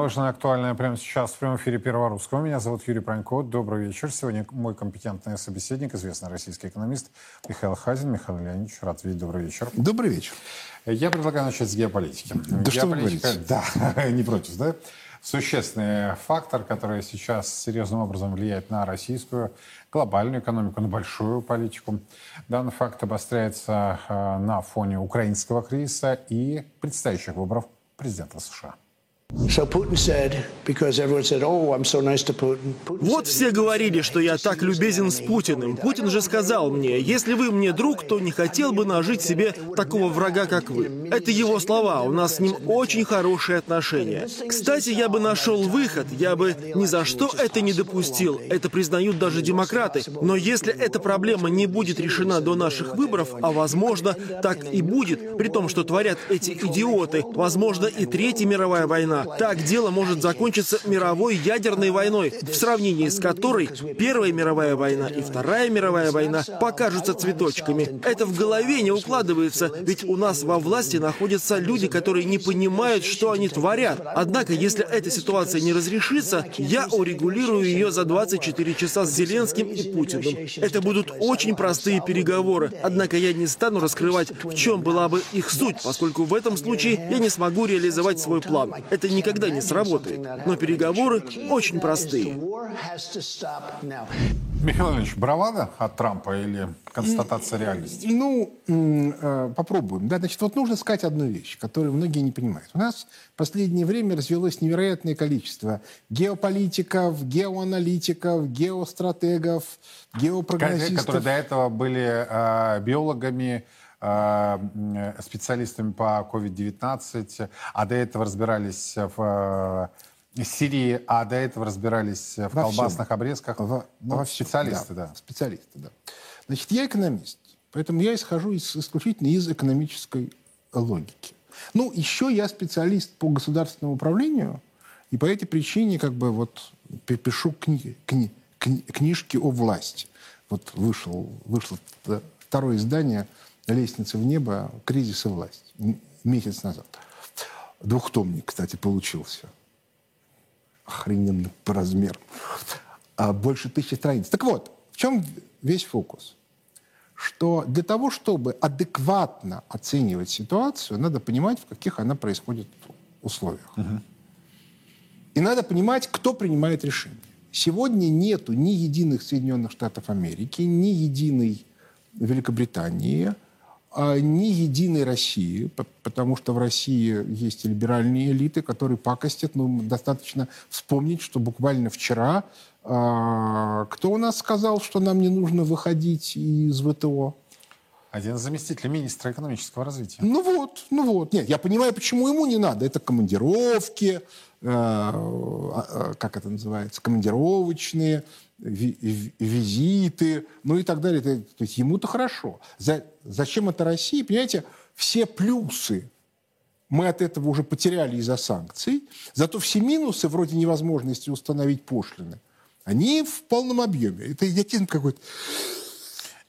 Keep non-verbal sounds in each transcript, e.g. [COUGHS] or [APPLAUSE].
важное актуальное прямо сейчас в прямом эфире Первого Русского. Меня зовут Юрий Пронько. Добрый вечер. Сегодня мой компетентный собеседник, известный российский экономист Михаил Хазин. Михаил Леонидович, рад видеть. Добрый вечер. Добрый вечер. Я предлагаю начать с геополитики. Да что вы говорите? Да, [LAUGHS] не против, да? Существенный фактор, который сейчас серьезным образом влияет на российскую глобальную экономику, на большую политику. Данный факт обостряется э, на фоне украинского кризиса и предстоящих выборов президента США. Вот все говорили, что я так любезен с Путиным. Путин же сказал мне, если вы мне друг, то не хотел бы нажить себе такого врага, как вы. Это его слова, у нас с ним очень хорошие отношения. Кстати, я бы нашел выход, я бы ни за что это не допустил. Это признают даже демократы. Но если эта проблема не будет решена до наших выборов, а возможно, так и будет, при том, что творят эти идиоты, возможно, и Третья мировая война, так дело может закончиться мировой ядерной войной, в сравнении с которой Первая мировая война и Вторая мировая война покажутся цветочками. Это в голове не укладывается, ведь у нас во власти находятся люди, которые не понимают, что они творят. Однако, если эта ситуация не разрешится, я урегулирую ее за 24 часа с Зеленским и Путиным. Это будут очень простые переговоры, однако я не стану раскрывать, в чем была бы их суть, поскольку в этом случае я не смогу реализовать свой план. Это никогда не сработает. Но переговоры очень простые. Михаил Ильич, бравада от Трампа или констатация реальности? Ну, э, попробуем. Да, значит, вот нужно сказать одну вещь, которую многие не понимают. У нас в последнее время развелось невероятное количество геополитиков, геоаналитиков, геостратегов, геопрогнозистов. Которые до этого были э, биологами, специалистами по COVID-19, а до этого разбирались в э, Сирии, а до этого разбирались в во колбасных всем. обрезках. Во, ну, во специалисты, да, да. Специалисты, да. Значит, я экономист, поэтому я исхожу из, исключительно из экономической логики. Ну, еще я специалист по государственному управлению, и по этой причине как бы вот пишу кни, кни, кни, книжки о власти. Вот вышел, вышло второе издание лестницы в небо кризис и власть месяц назад. Двухтомник, кстати, получился. Охрененно по размеру. А больше тысячи страниц. Так вот, в чем весь фокус? Что для того, чтобы адекватно оценивать ситуацию, надо понимать, в каких она происходит условиях. Угу. И надо понимать, кто принимает решение. Сегодня нету ни единых Соединенных Штатов Америки, ни единой Великобритании – ни единой России, потому что в России есть либеральные элиты, которые пакостят. Ну, достаточно вспомнить, что буквально вчера э, кто у нас сказал, что нам не нужно выходить из ВТО? Один из заместителей министра экономического развития. Ну вот, ну вот. Нет, я понимаю, почему ему не надо. Это командировки, э, э, как это называется, командировочные, визиты, ну и так далее. То есть ему-то хорошо. За, зачем это России? Понимаете, все плюсы мы от этого уже потеряли из-за санкций, зато все минусы, вроде невозможности установить пошлины, они в полном объеме. Это идиотизм какой-то.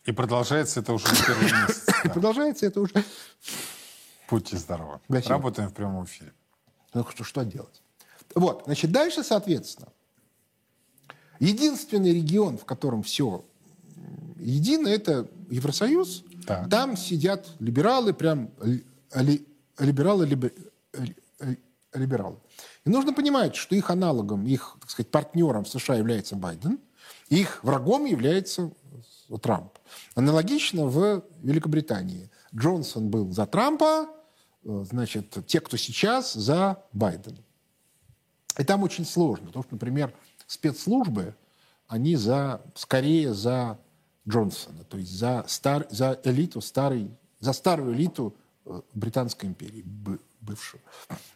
И продолжается это уже не первый [COUGHS] месяц. И продолжается это уже... Будьте здоровы. Работаем в прямом эфире. Ну что, что делать? Вот, значит, дальше, соответственно, Единственный регион, в котором все едино, это Евросоюз. Так. Там сидят либералы, прям ли, либералы, либер, либералы. И нужно понимать, что их аналогом, их, так сказать, партнером в США является Байден, их врагом является Трамп. Аналогично в Великобритании. Джонсон был за Трампа, э, значит, те, кто сейчас, за Байдена. И там очень сложно, потому что, например, спецслужбы, они за, скорее за Джонсона, то есть за, стар, за элиту старой, за старую элиту э, Британской империи, бывшую.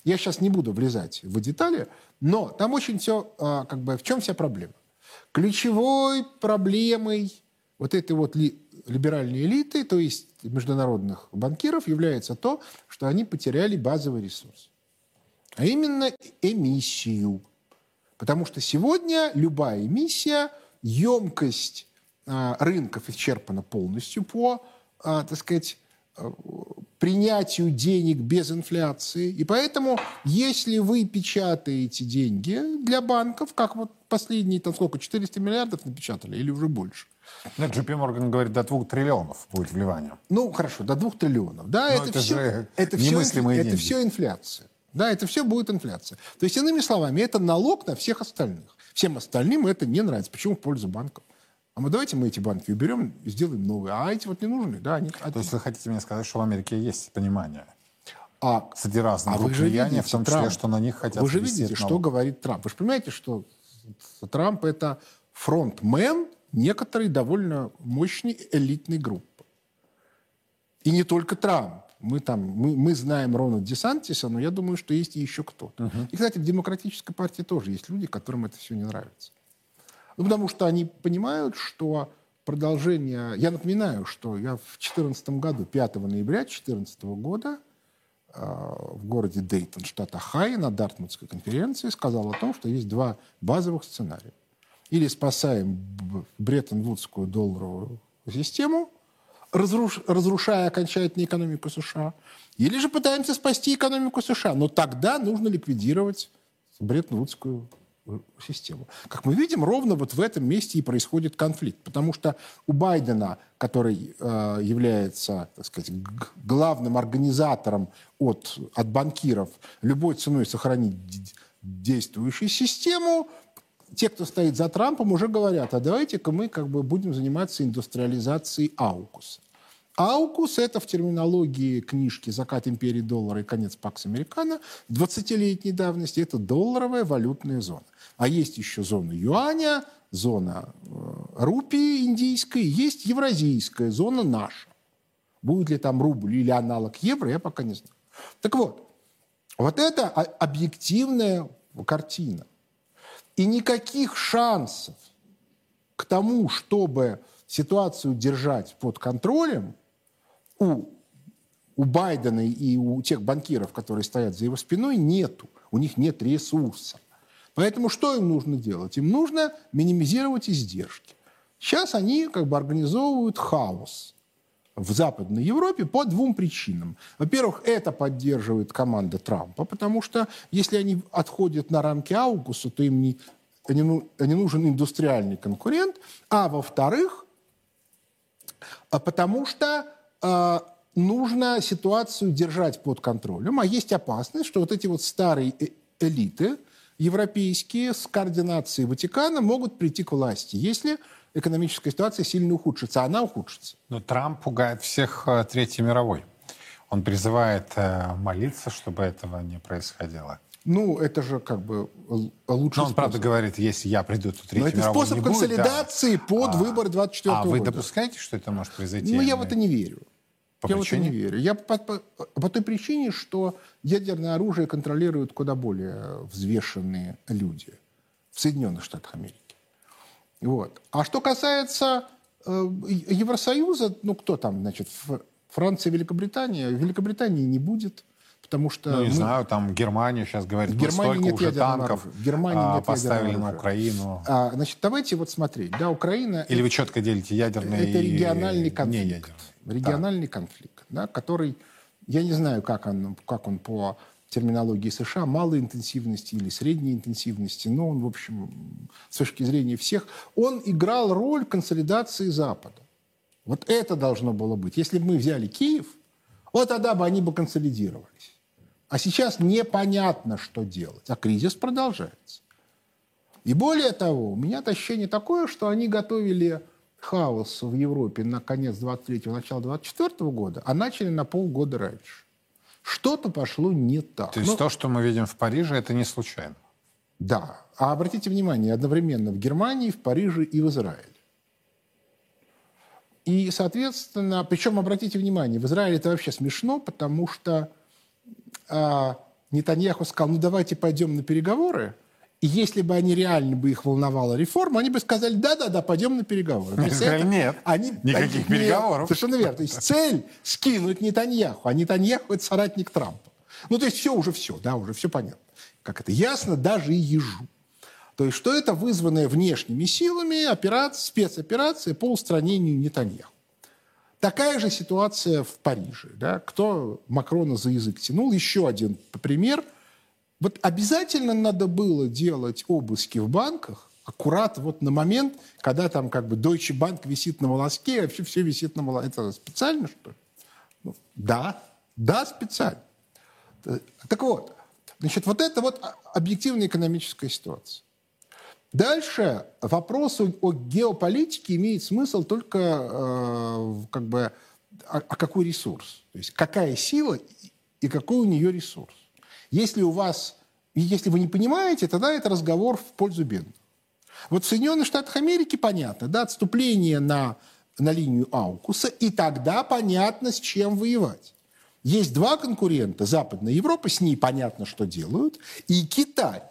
Я сейчас не буду влезать в детали, но там очень все, а, как бы, в чем вся проблема? Ключевой проблемой вот этой вот ли, либеральной элиты, то есть международных банкиров, является то, что они потеряли базовый ресурс. А именно эмиссию – Потому что сегодня любая эмиссия, емкость а, рынков исчерпана полностью по, а, так сказать, а, принятию денег без инфляции. И поэтому, если вы печатаете деньги для банков, как вот последние, там сколько, 400 миллиардов напечатали или уже больше, нет, JP Morgan говорит, до двух триллионов будет вливание. Ну, хорошо, до двух триллионов. Да, это, это, все, это, все, это все инфляция. Да, это все будет инфляция. То есть, иными словами, это налог на всех остальных. Всем остальным это не нравится. Почему в пользу банков? А мы давайте мы эти банки уберем и сделаем новые. А эти вот не нужны. Да, они... То есть вы хотите мне сказать, что в Америке есть понимание? А, среди разных а вы же видите, в том числе, Трамп, что на них хотят Вы же видите, налог. что говорит Трамп. Вы же понимаете, что Трамп это фронтмен некоторой довольно мощной элитной группы. И не только Трамп. Мы, там, мы, мы знаем Рона Десантиса, но я думаю, что есть и еще кто-то. Uh-huh. И, кстати, в Демократической партии тоже есть люди, которым это все не нравится. Ну, потому что они понимают, что продолжение... Я напоминаю, что я в 2014 году, 5 ноября 2014 года, э, в городе Дейтон, штат Ohio, на Дартмутской конференции сказал о том, что есть два базовых сценария. Или спасаем Бреттон-Вудскую долларовую систему, разруш... разрушая окончательно экономику США, или же пытаемся спасти экономику США. Но тогда нужно ликвидировать Бреттон-Вудскую систему. Как мы видим, ровно вот в этом месте и происходит конфликт, потому что у Байдена, который э, является, так сказать, главным организатором от, от банкиров, любой ценой сохранить действующую систему, те, кто стоит за Трампом, уже говорят, а давайте-ка мы как бы будем заниматься индустриализацией аукуса. Аукус – это в терминологии книжки «Закат империи доллара и конец Пакс Американо» 20-летней давности – это долларовая валютная зона. А есть еще зона юаня, зона э, рупии индийской, есть евразийская зона наша. Будет ли там рубль или аналог евро, я пока не знаю. Так вот, вот это объективная картина. И никаких шансов к тому, чтобы ситуацию держать под контролем у, у Байдена и у тех банкиров, которые стоят за его спиной, нету. У них нет ресурса. Поэтому что им нужно делать? Им нужно минимизировать издержки. Сейчас они как бы организовывают хаос в Западной Европе по двум причинам. Во-первых, это поддерживает команда Трампа, потому что если они отходят на рамки Аугуса, то им не, не, не нужен индустриальный конкурент. А во-вторых, а потому что нужно ситуацию держать под контролем, а есть опасность, что вот эти вот старые э, элиты, европейские с координацией Ватикана могут прийти к власти, если экономическая ситуация сильно ухудшится. А она ухудшится. Но Трамп пугает всех э, Третьей мировой. Он призывает э, молиться, чтобы этого не происходило. Ну, это же как бы лучше. Но он, способ. правда, говорит, если я приду, то Третьей Но это способ консолидации будет, да. под а, выбор 24 а года. А вы допускаете, что это может произойти? Ну, я в это не верю. По я причине? в это не верю. Я по, по, по той причине, что ядерное оружие контролируют куда более взвешенные люди в Соединенных Штатах Америки. Вот. А что касается э, Евросоюза, ну кто там, значит, Франция, Великобритания, Великобритании не будет. Потому что ну, не мы... знаю, там Германия сейчас говорит, Германии нет уже танков в Германии а, нет поставили на Украину. А, значит, давайте вот смотреть. Да, Украина... Или вы четко делите ядерный Это региональный конфликт. Региональный да. конфликт, да, который, я не знаю, как он, как он по терминологии США, малой интенсивности или средней интенсивности, но он, в общем, с точки зрения всех, он играл роль консолидации Запада. Вот это должно было быть. Если бы мы взяли Киев, вот тогда бы они бы консолидировались. А сейчас непонятно, что делать. А кризис продолжается. И более того, у меня ощущение такое, что они готовили хаос в Европе на конец 23-го, начало 24 года, а начали на полгода раньше. Что-то пошло не так. То есть Но... то, что мы видим в Париже, это не случайно? Да. А обратите внимание, одновременно в Германии, в Париже и в Израиле. И, соответственно, причем, обратите внимание, в Израиле это вообще смешно, потому что а, Нетаньяху сказал, ну давайте пойдем на переговоры, и если бы они реально бы их волновала реформа, они бы сказали, да-да-да, пойдем на переговоры. Они сказали, это, нет, они, никаких они, переговоров. Нет, совершенно верно. То есть цель скинуть Нетаньяху, а Нетаньяху это соратник Трампа. Ну, то есть все уже все, да, уже все понятно. Как это ясно даже и ежу. То есть что это вызванная внешними силами операция, спецоперация по устранению Нетаньяху. Такая же ситуация в Париже. Да? Кто Макрона за язык тянул? Еще один пример. Вот обязательно надо было делать обыски в банках, аккурат вот на момент, когда там как бы Deutsche Bank висит на волоске, вообще все висит на волоске. Это специально, что ли? Ну, да, да, специально. Так вот, значит, вот это вот объективная экономическая ситуация. Дальше вопрос о, геополитике имеет смысл только э, как бы а, а какой ресурс, то есть какая сила и какой у нее ресурс. Если у вас, если вы не понимаете, тогда это разговор в пользу бедных. Вот в Соединенных Штатах Америки понятно, да, отступление на, на линию Аукуса, и тогда понятно, с чем воевать. Есть два конкурента, Западная Европа, с ней понятно, что делают, и Китай.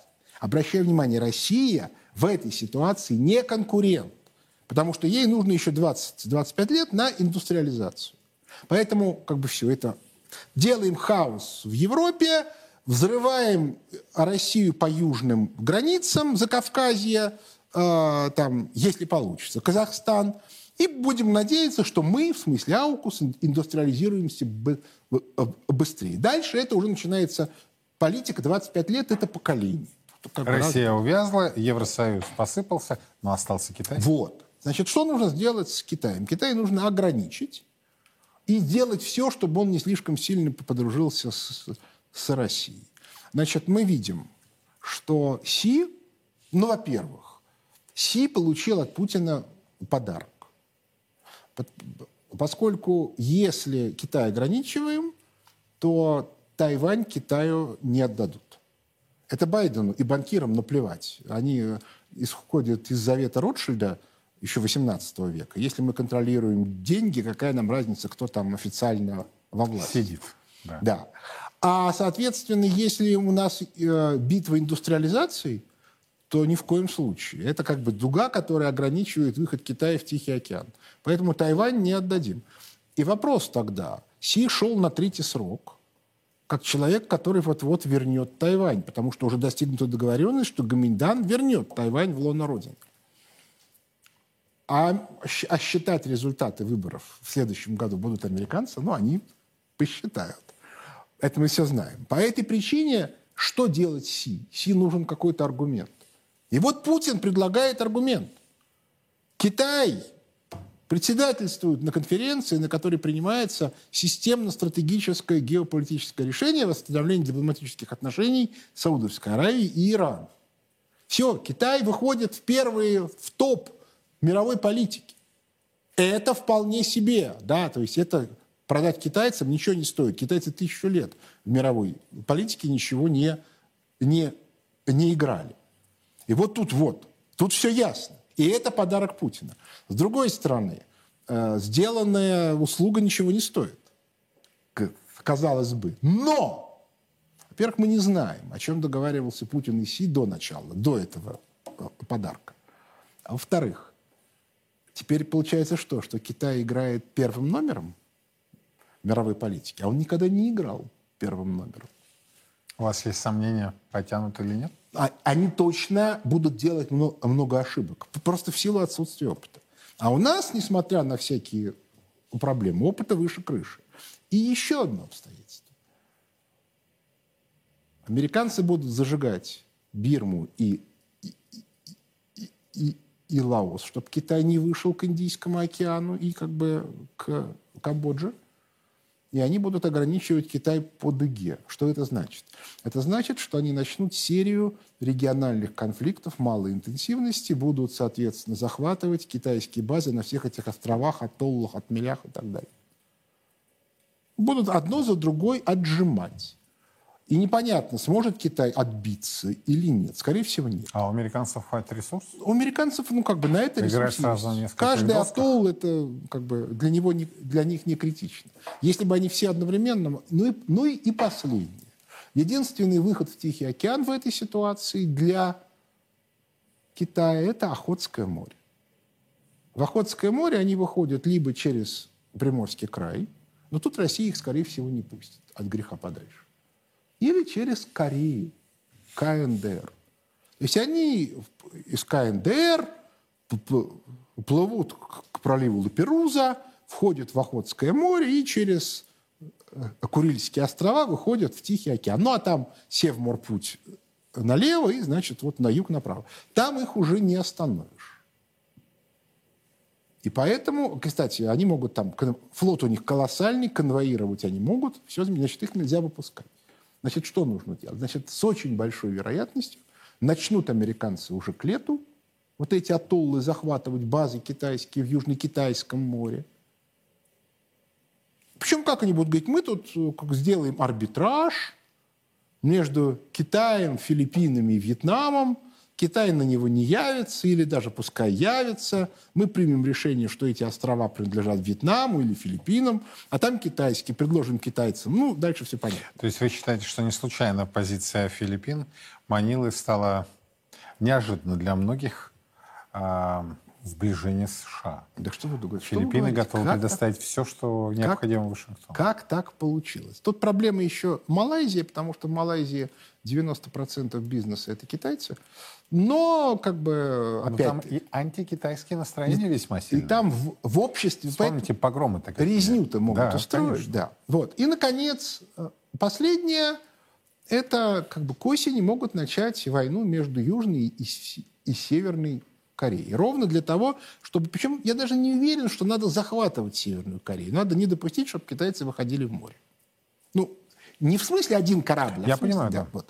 Обращаю внимание, Россия – в этой ситуации не конкурент, потому что ей нужно еще 20-25 лет на индустриализацию. Поэтому как бы все это делаем хаос в Европе, взрываем Россию по южным границам Закавказья, э, там, если получится, Казахстан, и будем надеяться, что мы, в смысле Аукус, индустриализируемся быстрее. Дальше это уже начинается политика, 25 лет – это поколение. Как Россия раз... увязла, Евросоюз посыпался, но остался Китай. Вот. Значит, что нужно сделать с Китаем? Китай нужно ограничить и сделать все, чтобы он не слишком сильно подружился с, с Россией. Значит, мы видим, что Си, ну, во-первых, Си получил от Путина подарок. Поскольку если Китай ограничиваем, то Тайвань Китаю не отдадут. Это Байдену и банкирам наплевать. Они исходят из завета Ротшильда еще 18 века. Если мы контролируем деньги, какая нам разница, кто там официально во власти? Сидит. Да. да. А, соответственно, если у нас э, битва индустриализации, то ни в коем случае. Это как бы дуга, которая ограничивает выход Китая в Тихий океан. Поэтому Тайвань не отдадим. И вопрос тогда. Си шел на третий срок как человек, который вот-вот вернет Тайвань, потому что уже достигнута договоренность, что Гаминьдан вернет Тайвань в лоно Родины. А, а считать результаты выборов в следующем году будут американцы, ну, они посчитают. Это мы все знаем. По этой причине что делать Си? Си нужен какой-то аргумент. И вот Путин предлагает аргумент. Китай председательствует на конференции, на которой принимается системно-стратегическое геополитическое решение восстановления дипломатических отношений Саудовской Аравии и Ирана. Все, Китай выходит в первые, в топ мировой политики. Это вполне себе, да, то есть это продать китайцам ничего не стоит. Китайцы тысячу лет в мировой политике ничего не, не, не играли. И вот тут вот, тут все ясно. И это подарок Путина. С другой стороны, э, сделанная услуга ничего не стоит, казалось бы. Но, во-первых, мы не знаем, о чем договаривался Путин и Си до начала, до этого э, подарка. А во-вторых, теперь получается что? Что Китай играет первым номером мировой политики, а он никогда не играл первым номером. У вас есть сомнения, потянут или нет? А, они точно будут делать много, много ошибок. Просто в силу отсутствия опыта. А у нас, несмотря на всякие проблемы, опыта выше крыши. И еще одно обстоятельство. Американцы будут зажигать Бирму и, и, и, и, и Лаос, чтобы Китай не вышел к Индийскому океану и как бы к Камбодже и они будут ограничивать Китай по дуге. Что это значит? Это значит, что они начнут серию региональных конфликтов малой интенсивности, будут, соответственно, захватывать китайские базы на всех этих островах, атоллах, отмелях и так далее. Будут одно за другой отжимать. И непонятно, сможет Китай отбиться или нет. Скорее всего, нет. А у американцев хватит ресурс? У американцев, ну, как бы на это ресурс сразу есть. Каждый атолл, это как бы для, него не, для них не критично. Если бы они все одновременно... Ну и, ну и последнее. Единственный выход в Тихий океан в этой ситуации для Китая – это Охотское море. В Охотское море они выходят либо через Приморский край, но тут Россия их, скорее всего, не пустит от греха подальше или через Корею, КНДР. То есть они из КНДР плывут к проливу Лаперуза, входят в Охотское море и через э, Курильские острова выходят в Тихий океан. Ну, а там Севморпуть налево и, значит, вот на юг направо. Там их уже не остановишь. И поэтому, кстати, они могут там, флот у них колоссальный, конвоировать они могут, все, значит, их нельзя выпускать. Значит, что нужно делать? Значит, с очень большой вероятностью начнут американцы уже к лету вот эти атоллы захватывать, базы китайские в Южно-Китайском море. Причем как они будут говорить, мы тут э, как сделаем арбитраж между Китаем, Филиппинами и Вьетнамом, Китай на него не явится, или даже пускай явится, мы примем решение, что эти острова принадлежат Вьетнаму или Филиппинам, а там китайские, предложим китайцам. Ну, дальше все понятно. То есть вы считаете, что не случайно позиция Филиппин, Манилы стала неожиданно для многих а, сближение с США. Да что вы думаете? Филиппины что готовы как предоставить так? все, что необходимо как, Вашингтону. Как так получилось? Тут проблема еще Малайзия, потому что в Малайзии 90% бизнеса это китайцы. Но как бы опять... Но там и антикитайские настроения и, весьма сильные. И там в, в обществе... Вспомните погромы такие. Резню-то могут да, устроить. Конечно. Да. Вот. И, наконец, э, последнее. Это как бы к осени могут начать войну между Южной и, и Северной Кореи. Ровно для того, чтобы... Причем я даже не уверен, что надо захватывать Северную Корею. Надо не допустить, чтобы китайцы выходили в море. Ну, не в смысле один корабль. А я смысле, понимаю, да. Вот.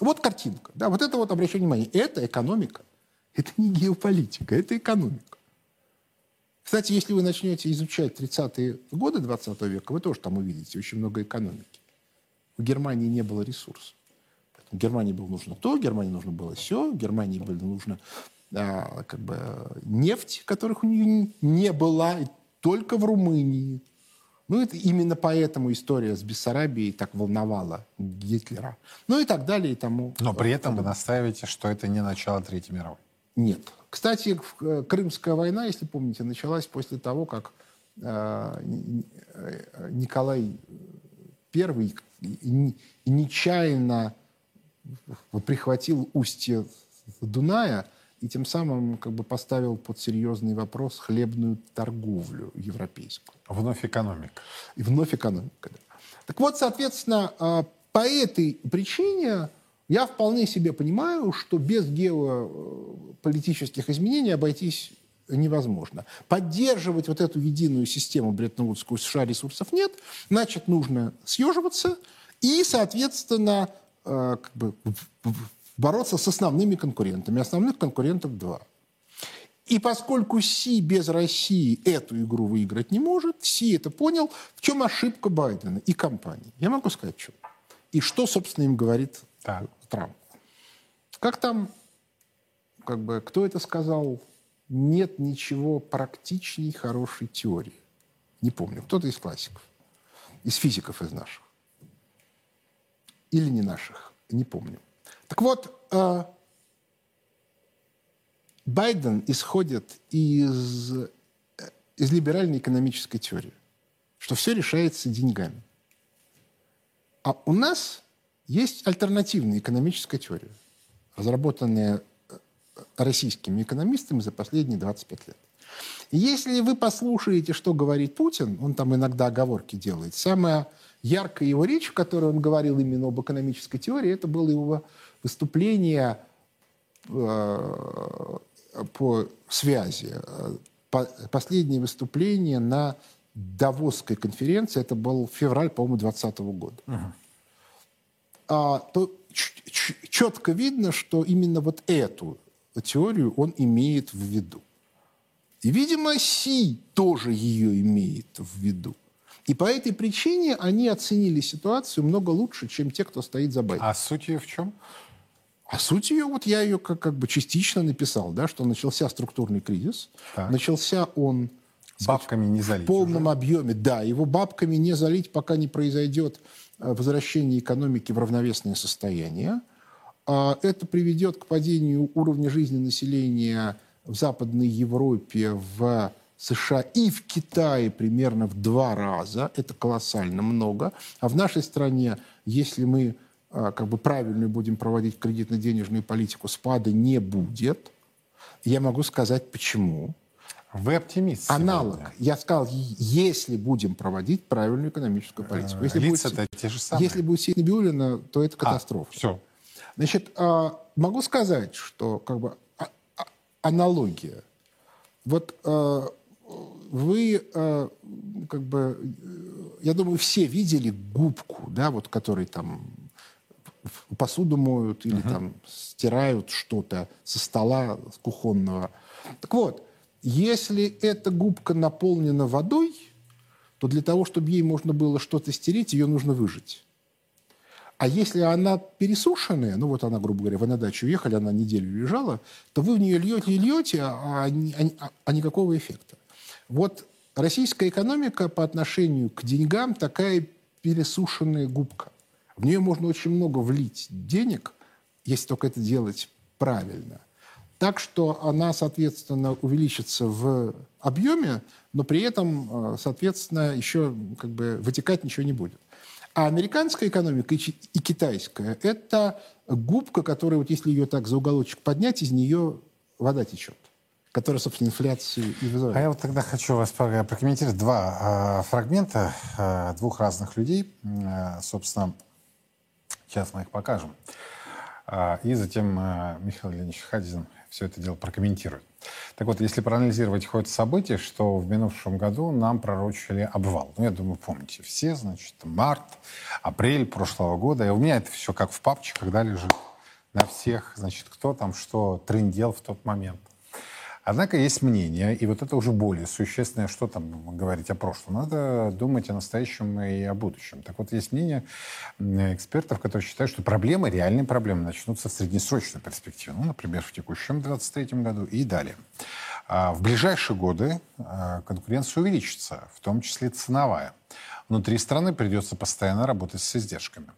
вот картинка. Да, вот это вот обращение внимания. Это экономика. Это не геополитика, это экономика. Кстати, если вы начнете изучать 30-е годы 20 века, вы тоже там увидите очень много экономики. У Германии не было ресурсов. Германии было нужно то, Германии нужно было все, Германии было нужно как бы нефть, которых у нее не было, только в Румынии. Ну, это именно поэтому история с Бессарабией так волновала Гитлера. Ну и так далее и тому. Но при этом вы настаиваете, что это не начало Третьей мировой. Нет. Кстати, э, Крымская война, если помните, началась после того, как э, Николай I нечаянно прихватил устье Дуная и тем самым как бы поставил под серьезный вопрос хлебную торговлю европейскую. Вновь экономика. И вновь экономика, да. Так вот, соответственно, а, по этой причине я вполне себе понимаю, что без геополитических изменений обойтись невозможно. Поддерживать вот эту единую систему Бреттон-Вудскую США ресурсов нет, значит, нужно съеживаться и, соответственно, а, как бы бороться с основными конкурентами. Основных конкурентов два. И поскольку Си без России эту игру выиграть не может, Си это понял, в чем ошибка Байдена и компании. Я могу сказать, что. И что, собственно, им говорит так. Трамп. Как там, как бы, кто это сказал? Нет ничего практичней хорошей теории. Не помню, кто-то из классиков, из физиков из наших. Или не наших, не помню. Так вот, э, Байден исходит из, э, из либеральной экономической теории, что все решается деньгами. А у нас есть альтернативная экономическая теория, разработанная э, российскими экономистами за последние 25 лет. Если вы послушаете, что говорит Путин, он там иногда оговорки делает, самая яркая его речь, в которой он говорил именно об экономической теории, это было его выступление э, по связи. Последнее выступление на Давосской конференции, это был февраль, по-моему, 2020 года. Угу. А, то четко видно, что именно вот эту теорию он имеет в виду. И, видимо, Си тоже ее имеет в виду. И по этой причине они оценили ситуацию много лучше, чем те, кто стоит за Байденом. А суть ее в чем? А суть ее, вот я ее как, как бы частично написал, да, что начался структурный кризис. Так. Начался он бабками не залить. В полном уже. объеме, да. Его бабками не залить, пока не произойдет э, возвращение экономики в равновесное состояние. А это приведет к падению уровня жизни населения в Западной Европе, в США и в Китае примерно в два раза. Это колоссально много. А в нашей стране, если мы а, как бы правильную будем проводить кредитно-денежную политику, спада не будет. Я могу сказать, почему. Вы оптимист. Аналог. Сегодня. Я сказал, если будем проводить правильную экономическую политику. Если Лица будет, те же самые. Если будет сеть Набиулина, то это а, катастрофа. А, все. Значит, могу сказать, что как бы а, аналогия. Вот вы как бы, я думаю, все видели губку, да, вот который там посуду моют или uh-huh. там стирают что-то со стола кухонного. Так вот, если эта губка наполнена водой, то для того, чтобы ей можно было что-то стереть, ее нужно выжать. А если она пересушенная, ну вот она, грубо говоря, вы на дачу уехали, она неделю лежала, то вы в нее льете и льете, а, а, а никакого эффекта. Вот российская экономика по отношению к деньгам такая пересушенная губка. В нее можно очень много влить денег, если только это делать правильно так что она, соответственно, увеличится в объеме, но при этом, э, соответственно, еще как бы вытекать ничего не будет. А американская экономика и китайская – это губка, которая, вот если ее так за уголочек поднять, из нее вода течет которая, собственно, инфляцию и вызывает. А я вот тогда хочу вас прокомментировать два э, фрагмента э, двух разных людей. Э, собственно, сейчас мы их покажем. Э, и затем э, Михаил Леонидович Хадзин все это дело прокомментирует. Так вот, если проанализировать ход событий, что в минувшем году нам пророчили обвал. Ну, я думаю, помните все, значит, март, апрель прошлого года. И у меня это все как в папче, когда лежит на всех, значит, кто там что трындел в тот момент. Однако есть мнение, и вот это уже более существенное, что там говорить о прошлом. Надо думать о настоящем и о будущем. Так вот, есть мнение экспертов, которые считают, что проблемы, реальные проблемы, начнутся в среднесрочной перспективе. Ну, например, в текущем 2023 году и далее. А в ближайшие годы а, конкуренция увеличится, в том числе ценовая. Внутри страны придется постоянно работать с издержками.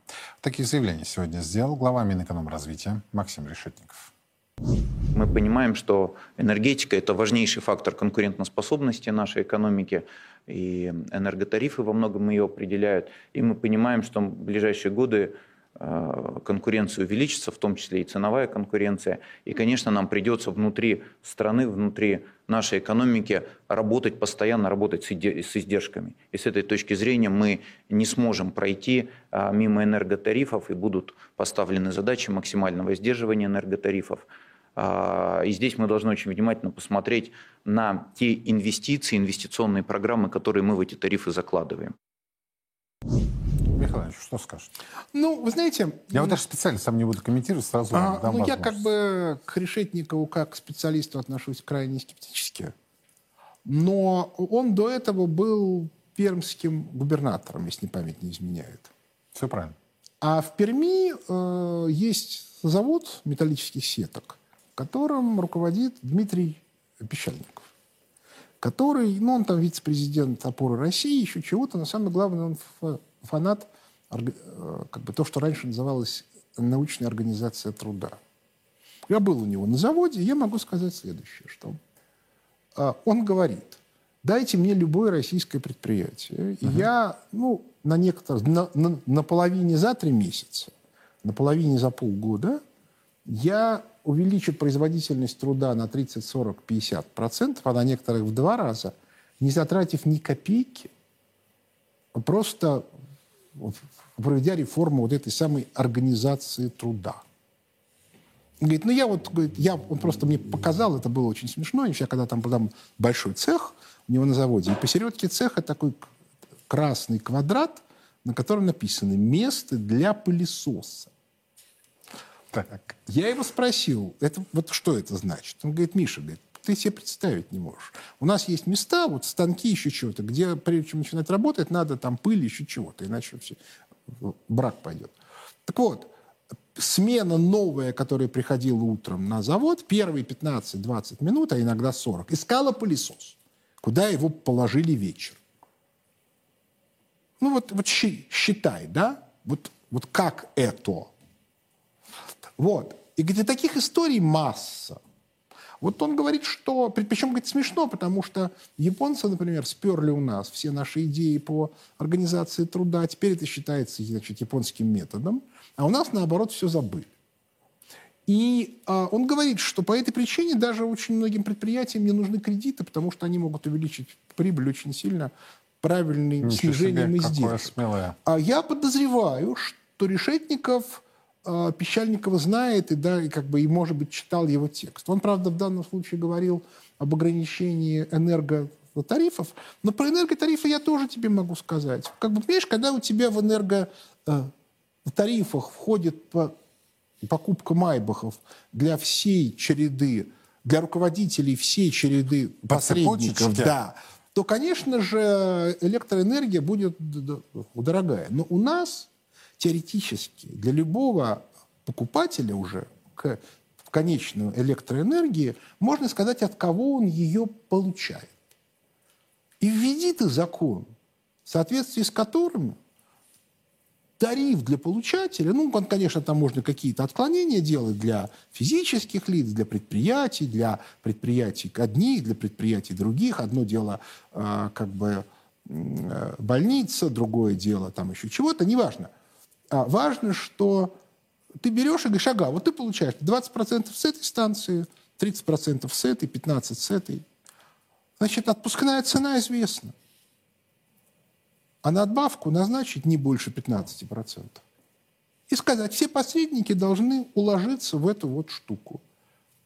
Такие заявления сегодня сделал глава Минэкономразвития Максим Решетников. Мы понимаем, что энергетика – это важнейший фактор конкурентоспособности нашей экономики, и энерготарифы во многом ее определяют. И мы понимаем, что в ближайшие годы э, конкуренция увеличится, в том числе и ценовая конкуренция. И, конечно, нам придется внутри страны, внутри нашей экономики работать постоянно, работать с издержками. И с этой точки зрения мы не сможем пройти э, мимо энерготарифов, и будут поставлены задачи максимального сдерживания энерготарифов. А, и здесь мы должны очень внимательно посмотреть на те инвестиции, инвестиционные программы, которые мы в эти тарифы закладываем. Михаил что скажете? Ну, вы знаете... Я вот даже специально сам не буду комментировать, сразу а, Ну, я как бы к Решетникову как к специалисту отношусь крайне скептически. Но он до этого был пермским губернатором, если память не изменяет. Все правильно. А в Перми э, есть завод металлических сеток, которым руководит Дмитрий Пещальников, который, ну, он там вице-президент опоры России, еще чего-то, но самое главное, он фанат, э, как бы то, что раньше называлось научная организация труда. Я был у него на заводе, и я могу сказать следующее, что э, он говорит, дайте мне любое российское предприятие, и uh я, ну, на некоторых, на, на, на половине за три месяца, на половине за полгода я увеличу производительность труда на 30, 40, 50 процентов, а на некоторых в два раза, не затратив ни копейки, просто проведя реформу вот этой самой организации труда. говорит, ну я вот, говорит, я, он просто мне показал, это было очень смешно, я когда там там большой цех у него на заводе, и посередке цеха такой красный квадрат, на котором написано «Место для пылесоса». Так. Я его спросил, это, вот что это значит? Он говорит, Миша, говорит, ты себе представить не можешь. У нас есть места, вот станки еще чего-то, где прежде чем начинать работать, надо там пыль еще чего-то, иначе все, брак пойдет. Так вот, смена новая, которая приходила утром на завод, первые 15-20 минут, а иногда 40, искала пылесос, куда его положили вечер. Ну вот, вот считай, да? Вот, вот как это? Вот. И где таких историй масса. Вот он говорит, что... Причем, говорит, смешно, потому что японцы, например, сперли у нас все наши идеи по организации труда. Теперь это считается, значит, японским методом. А у нас, наоборот, все забыли. И а, он говорит, что по этой причине даже очень многим предприятиям не нужны кредиты, потому что они могут увеличить прибыль очень сильно правильным Ничего снижением себе, издержек. А я подозреваю, что Решетников а, Пещальникова знает и, да, и, как бы, и, может быть, читал его текст. Он, правда, в данном случае говорил об ограничении энерготарифов, но про энерготарифы я тоже тебе могу сказать. Как бы, понимаешь, когда у тебя в энерготарифах входит по покупка майбахов для всей череды, для руководителей всей череды По посредников, да, то, конечно же, электроэнергия будет дорогая. Но у нас теоретически для любого покупателя уже к, в конечную электроэнергии можно сказать, от кого он ее получает. И введи ты закон, в соответствии с которым тариф для получателя, ну, он, конечно, там можно какие-то отклонения делать для физических лиц, для предприятий, для предприятий одних, для предприятий других. Одно дело э, как бы э, больница, другое дело там еще чего-то, неважно. А важно, что ты берешь и говоришь, ага, вот ты получаешь 20% с этой станции, 30% с этой, 15% с этой. Значит, отпускная цена известна а надбавку назначить не больше 15%. И сказать, все посредники должны уложиться в эту вот штуку.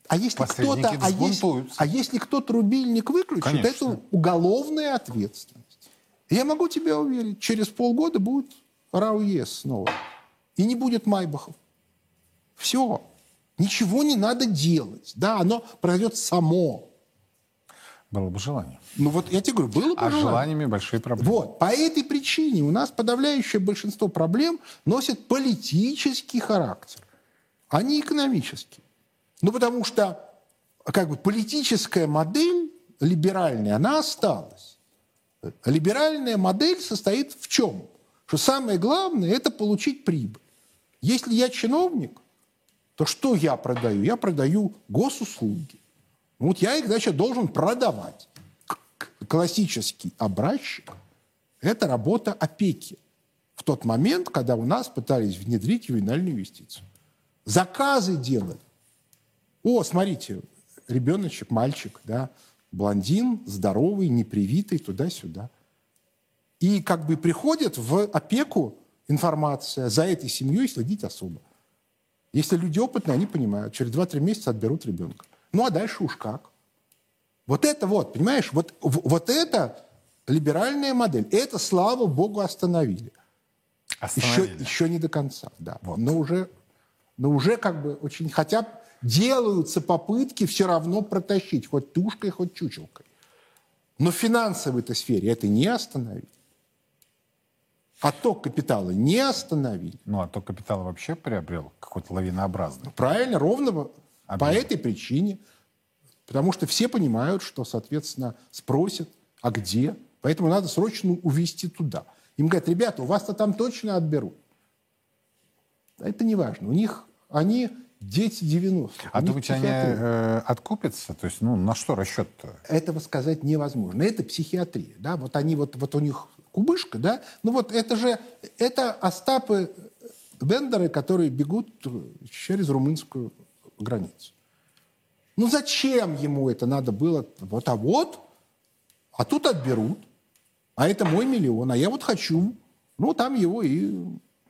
А если кто-то, а если, а если кто-то рубильник выключит, Конечно. это уголовная ответственность. Я могу тебя уверить, через полгода будет РАУЕС снова. И не будет Майбахов. Все. Ничего не надо делать. Да, оно произойдет само. Было бы желание. Ну вот я тебе говорю, было бы а желание. А желаниями большие проблемы. Вот. По этой причине у нас подавляющее большинство проблем носит политический характер, а не экономический. Ну потому что как бы политическая модель либеральная, она осталась. Либеральная модель состоит в чем? Что самое главное – это получить прибыль. Если я чиновник, то что я продаю? Я продаю госуслуги. Вот я их, значит, должен продавать. Классический образчик – это работа опеки. В тот момент, когда у нас пытались внедрить ювенальную юстицию. Заказы делали. О, смотрите, ребеночек, мальчик, да, блондин, здоровый, непривитый, туда-сюда. И как бы приходит в опеку информация, за этой семьей следить особо. Если люди опытные, они понимают, через 2-3 месяца отберут ребенка. Ну а дальше уж как. Вот это вот, понимаешь, вот, вот это либеральная модель. Это, слава богу, остановили. остановили. Еще, еще не до конца, да. Вот. Но, уже, но уже как бы очень... Хотя делаются попытки все равно протащить, хоть тушкой, хоть чучелкой. Но в финансовой-то сфере это не остановить. Отток капитала не остановили. Ну, отток капитала вообще приобрел какой-то лавинообразный. Правильно, ровно Объем. По этой причине. Потому что все понимают, что, соответственно, спросят, а где. Поэтому надо срочно увезти туда. Им говорят, ребята, у вас-то там точно отберут. Это не важно. У них они дети 90-х. А думаете, они э, откупятся? То есть, ну, на что расчет-то? Этого сказать невозможно. Это психиатрия. Да? Вот они, вот, вот у них кубышка, да? Ну вот это же, это Остапы Бендеры, которые бегут через румынскую границу. Ну зачем ему это надо было? Вот, а вот, а тут отберут, а это мой миллион, а я вот хочу. Ну, там его и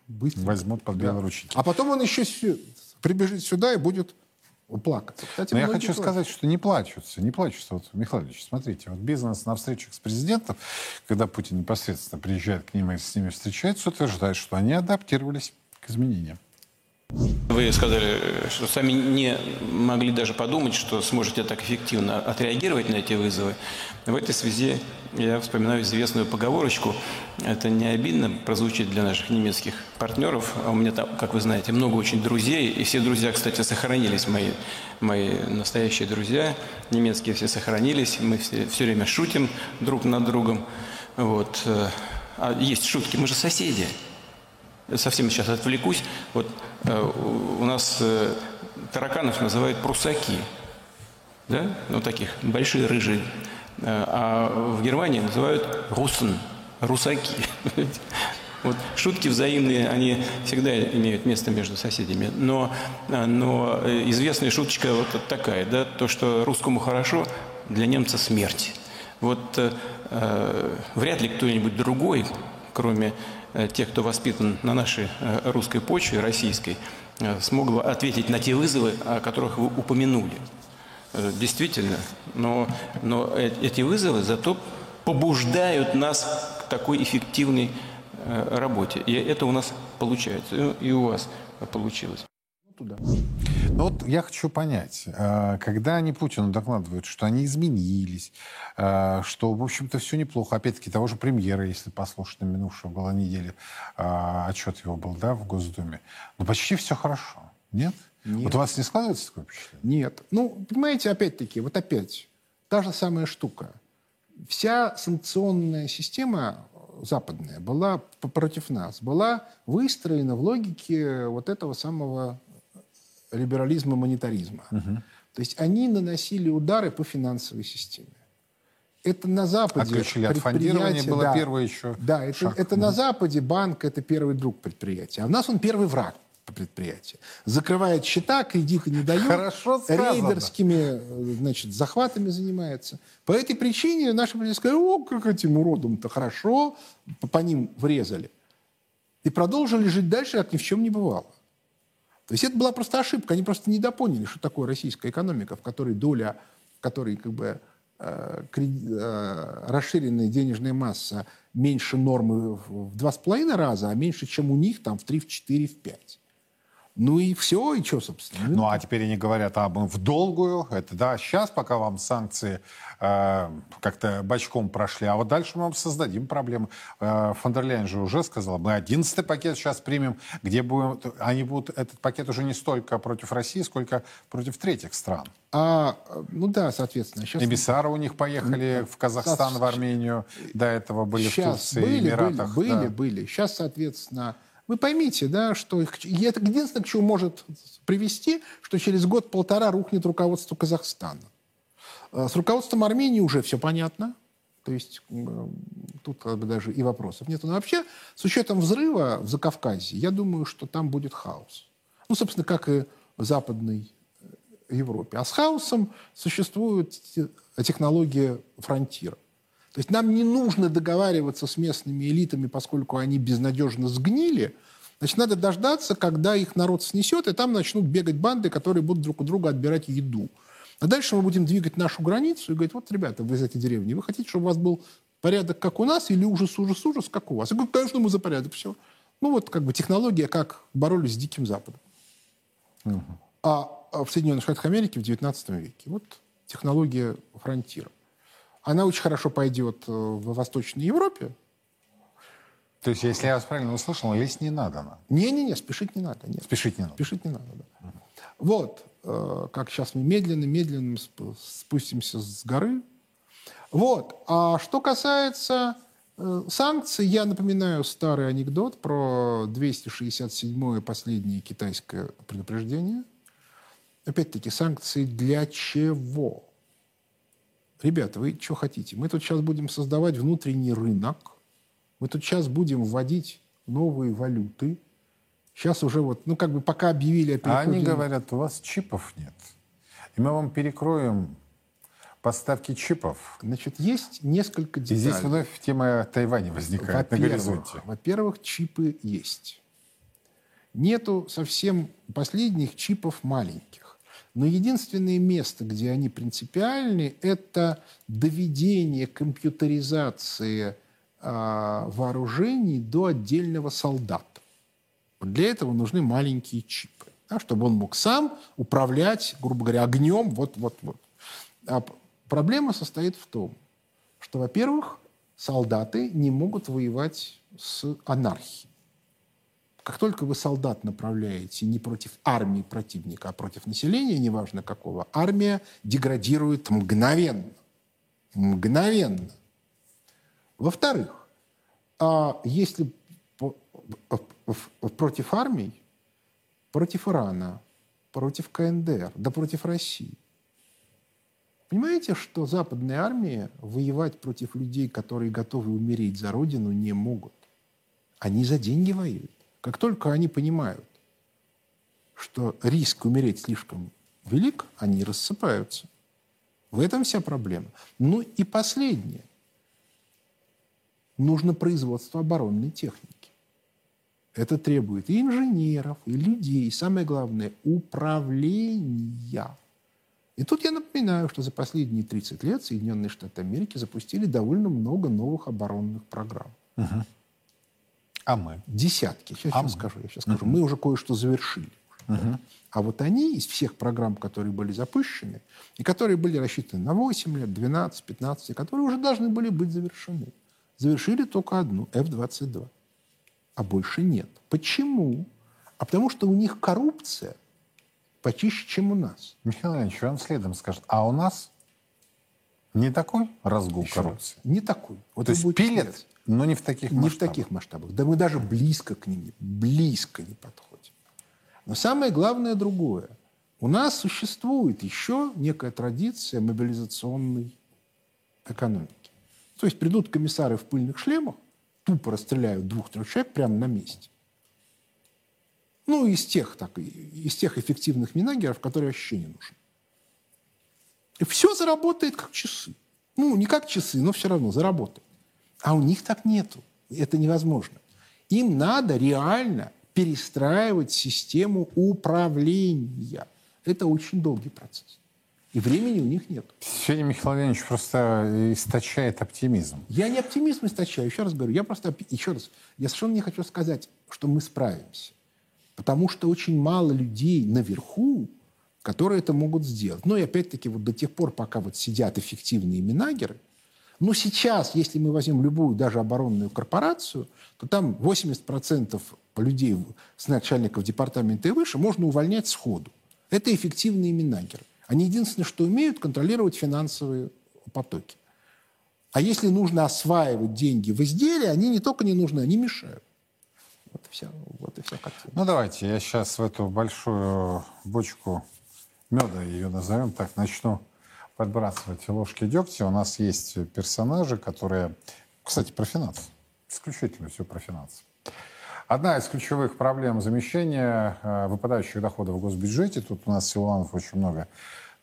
быстро. Возьмут под белые да. А потом он еще прибежит сюда и будет плакаться. Кстати, Но я хочу плачут. сказать, что не плачутся, не плачутся. Вот, Михаил Ильич, смотрите, вот бизнес на встречах с президентом, когда Путин непосредственно приезжает к ним и с ними встречается, утверждает, что они адаптировались к изменениям. Вы сказали, что сами не могли даже подумать, что сможете так эффективно отреагировать на эти вызовы. В этой связи я вспоминаю известную поговорочку. Это не обидно прозвучит для наших немецких партнеров. А у меня там, как вы знаете, много очень друзей. И все друзья, кстати, сохранились, мои, мои настоящие друзья. Немецкие все сохранились. Мы все, все время шутим друг над другом. Вот. А есть шутки, мы же соседи совсем сейчас отвлекусь. Вот э, у нас э, тараканов называют прусаки, да, ну таких большие рыжие, э, а в Германии называют русен, русаки. [LAUGHS] Вот шутки взаимные, они всегда имеют место между соседями. Но, но известная шуточка вот такая, да, то, что русскому хорошо, для немца смерть. Вот э, вряд ли кто-нибудь другой, кроме э, тех, кто воспитан на нашей э, русской почве, российской, э, смог бы ответить на те вызовы, о которых вы упомянули. Действительно, но, но эти вызовы зато побуждают нас к такой эффективной работе. И это у нас получается, и у вас получилось. Туда. Ну вот я хочу понять, когда они Путину докладывают, что они изменились, что, в общем-то, все неплохо, опять-таки, того же премьера, если послушать на минувшего была неделя, отчет его был, да, в Госдуме, ну почти все хорошо, нет? Нет. Вот у вас не складывается такое впечатление? Нет. Ну, понимаете, опять-таки, вот опять, та же самая штука. Вся санкционная система западная была против нас, была выстроена в логике вот этого самого либерализма, монетаризма. Угу. То есть они наносили удары по финансовой системе. Это на Западе Отключили от фондирования было да, первое еще Да, это, это на Западе банк – это первый друг предприятия. А у нас он первый враг предприятия. Закрывает счета, кредиты не дает. Хорошо сказано. Рейдерскими значит, захватами занимается. По этой причине наши предприятия сказали, о, как этим уродам-то хорошо, по ним врезали. И продолжили жить дальше, как ни в чем не бывало. То есть это была просто ошибка. Они просто недопоняли, что такое российская экономика, в которой доля, в которой как бы э, э, расширенная денежная масса меньше нормы в два с половиной раза, а меньше, чем у них там в три, в четыре, в пять. Ну и все, и что, собственно. Ну а теперь они говорят, а мы в долгую, это да, сейчас пока вам санкции э, как-то бочком прошли, а вот дальше мы вам создадим проблемы. Э, Фондерляйн же уже сказала, мы одиннадцатый пакет сейчас примем, где будем, они будут, этот пакет уже не столько против России, сколько против третьих стран. А, ну да, соответственно. Сейчас... Эмиссары у них поехали ну, в Казахстан, в Армению, до этого были сейчас в Турции, были, Эмиратах. Были, да. были, были. Сейчас, соответственно, вы поймите, да, что это единственное, к чему может привести, что через год-полтора рухнет руководство Казахстана. Э, с руководством Армении уже все понятно. То есть тут как бы даже и вопросов нет. Но вообще, с учетом взрыва в Закавказье, я думаю, что там будет хаос. Ну, собственно, как и в Западной э, Европе. А с хаосом существует технология фронтира. То есть нам не нужно договариваться с местными элитами, поскольку они безнадежно сгнили. Значит, надо дождаться, когда их народ снесет, и там начнут бегать банды, которые будут друг у друга отбирать еду. А дальше мы будем двигать нашу границу и говорить, вот, ребята, вы из этой деревни, вы хотите, чтобы у вас был порядок, как у нас, или ужас, ужас, ужас, как у вас? Я говорю, конечно, мы за порядок, все. Ну, вот как бы технология, как боролись с Диким Западом. Угу. А в Соединенных Штатах Америки в XIX веке. Вот технология фронтира она очень хорошо пойдет э, в Восточной Европе. То есть, если я вас правильно услышал, лезть не надо? Не-не-не, спешить не надо. Нет. Спешить не надо? Спешить не надо, да. Угу. Вот, э, как сейчас мы медленно-медленно спустимся с горы. Вот, а что касается э, санкций, я напоминаю старый анекдот про 267-е последнее китайское предупреждение. Опять-таки, санкции для чего? Ребята, вы что хотите? Мы тут сейчас будем создавать внутренний рынок, мы тут сейчас будем вводить новые валюты. Сейчас уже вот, ну как бы пока объявили. А они говорят, у вас чипов нет. И мы вам перекроем поставки чипов. Значит, есть несколько деталей. И здесь вновь тема Тайваня возникает на горизонте. Во-первых, чипы есть. Нету совсем последних чипов маленьких. Но единственное место, где они принципиальны, это доведение компьютеризации э, вооружений до отдельного солдата. Для этого нужны маленькие чипы, да, чтобы он мог сам управлять, грубо говоря, огнем. Вот, вот, вот. А проблема состоит в том, что, во-первых, солдаты не могут воевать с анархией. Как только вы солдат направляете не против армии противника, а против населения, неважно какого, армия деградирует мгновенно. Мгновенно. Во-вторых, а если против армий, против Ирана, против КНДР, да против России. Понимаете, что западные армии воевать против людей, которые готовы умереть за Родину, не могут. Они за деньги воюют. Как только они понимают, что риск умереть слишком велик, они рассыпаются. В этом вся проблема. Ну и последнее. Нужно производство оборонной техники. Это требует и инженеров, и людей, и самое главное, управления. И тут я напоминаю, что за последние 30 лет Соединенные Штаты Америки запустили довольно много новых оборонных программ. Угу. А мы? Десятки. Сейчас, а сейчас мы? скажу. Я сейчас угу. скажу. Мы уже кое-что завершили. Угу. А вот они из всех программ, которые были запущены, и которые были рассчитаны на 8 лет, 12, 15, и которые уже должны были быть завершены, завершили только одну, F-22. А больше нет. Почему? А потому что у них коррупция почище, чем у нас. Михаил Ильич, вам следом скажет, а у нас не такой разгул Еще коррупции? Раз, не такой. Вот То есть пилят, смеяться. Но не в таких масштабах? Не в таких масштабах. Да мы даже близко к ним, близко не подходим. Но самое главное другое. У нас существует еще некая традиция мобилизационной экономики. То есть придут комиссары в пыльных шлемах, тупо расстреляют двух-трех человек прямо на месте. Ну, из тех, так, из тех эффективных минагеров, которые вообще не нужны. И все заработает как часы. Ну, не как часы, но все равно заработает. А у них так нету. Это невозможно. Им надо реально перестраивать систему управления. Это очень долгий процесс. И времени у них нет. Сегодня Михаил Леонидович просто источает оптимизм. Я не оптимизм источаю, еще раз говорю. Я просто, еще раз, я совершенно не хочу сказать, что мы справимся. Потому что очень мало людей наверху, которые это могут сделать. Но и опять-таки вот до тех пор, пока вот сидят эффективные минагеры, но сейчас, если мы возьмем любую, даже оборонную корпорацию, то там 80% людей с начальников департамента и выше можно увольнять сходу. Это эффективные минагеры. Они единственное, что умеют, контролировать финансовые потоки. А если нужно осваивать деньги в изделии, они не только не нужны, они мешают. Вот и вся, вот и вся картина. Ну, давайте я сейчас в эту большую бочку меда, ее назовем так, начну подбрасывать ложки дегтя. У нас есть персонажи, которые, кстати, про финансы. Исключительно все про финансы. Одна из ключевых проблем замещения э, выпадающих доходов в госбюджете, тут у нас Силуанов очень много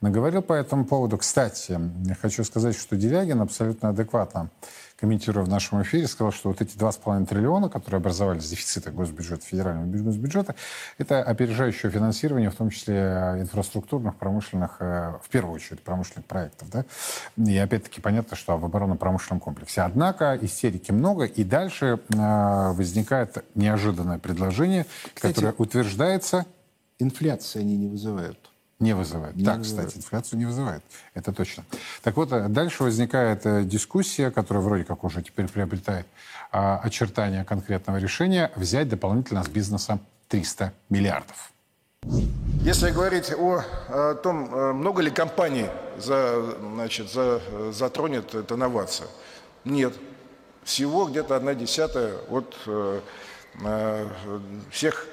наговорил по этому поводу. Кстати, я хочу сказать, что Делягин абсолютно адекватно комментируя в нашем эфире, сказал, что вот эти 2,5 триллиона, которые образовались дефицита госбюджета, федерального госбюджета, это опережающее финансирование, в том числе инфраструктурных, промышленных, э, в первую очередь, промышленных проектов. Да? И опять-таки понятно, что в оборонно-промышленном комплексе. Однако истерики много, и дальше э, возникает неожиданное предложение, Кстати, которое утверждается... Инфляции они не вызывают. Не вызывает. Не так, вызывает. кстати, инфляцию не вызывает. Это точно. Так вот, э, дальше возникает э, дискуссия, которая вроде как уже теперь приобретает а, очертания конкретного решения, взять дополнительно с бизнеса 300 миллиардов. Если говорить о, о том, э, много ли компаний за, значит, за, затронет эта новация, нет. Всего где-то одна десятая от э, всех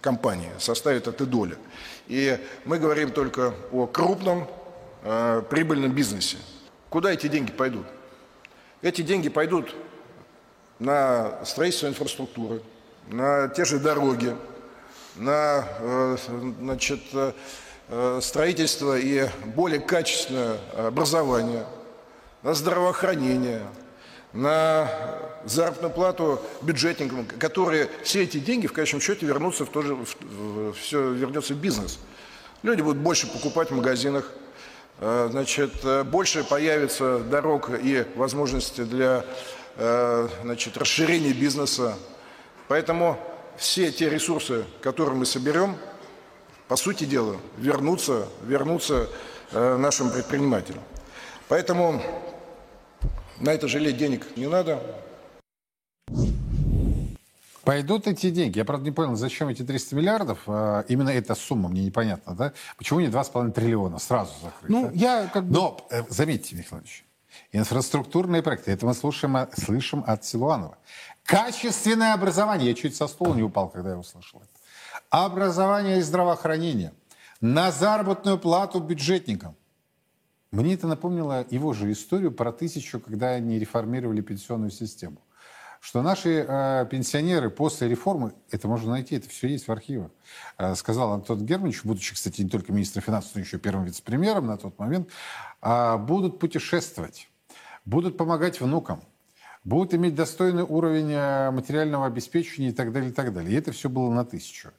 компаний составит эта доля. И мы говорим только о крупном э, прибыльном бизнесе. Куда эти деньги пойдут? Эти деньги пойдут на строительство инфраструктуры, на те же дороги, на э, значит, э, строительство и более качественное образование, на здравоохранение, на заработную плату бюджетникам, которые все эти деньги в конечном счете вернутся в то же, в, все вернется в бизнес. Люди будут больше покупать в магазинах, э, значит, э, больше появится дорог и возможности для э, значит, расширения бизнеса. Поэтому все те ресурсы, которые мы соберем, по сути дела, вернутся, вернутся нашим предпринимателям. Поэтому на это жалеть денег не надо. Пойдут эти деньги. Я, правда, не понял, зачем эти 300 миллиардов. А, именно эта сумма мне непонятна, да? Почему не 2,5 триллиона сразу закрыть? Ну, да? я как бы... Но, э, заметьте, Михаил Ильич, инфраструктурные проекты, это мы слушаем, слышим от Силуанова. Качественное образование. Я чуть со стула не упал, когда я услышал это. Образование и здравоохранение. На заработную плату бюджетникам. Мне это напомнило его же историю про тысячу, когда они реформировали пенсионную систему. что наши э, пенсионеры после реформы, это можно найти, это все есть в архивах, э, сказал Антон Германович, будучи, кстати, не только министром финансов, но еще первым вице-премьером на тот момент, э, будут путешествовать, будут помогать внукам, будут иметь достойный уровень э, материального обеспечения и так далее, и так далее. И это все было на тысячу.